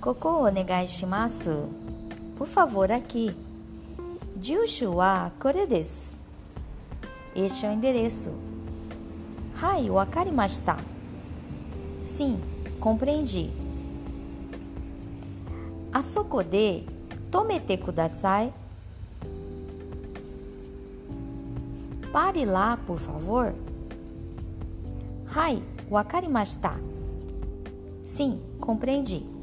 Koko Negai shimasu. Por favor, aqui. Jushu wa kore desu. Este é o endereço. Hai, wakarimashita. Sim, compreendi. Asoko de tomete kudasai. Pare lá, por favor. Hai, wakarimashita. Sim, compreendi.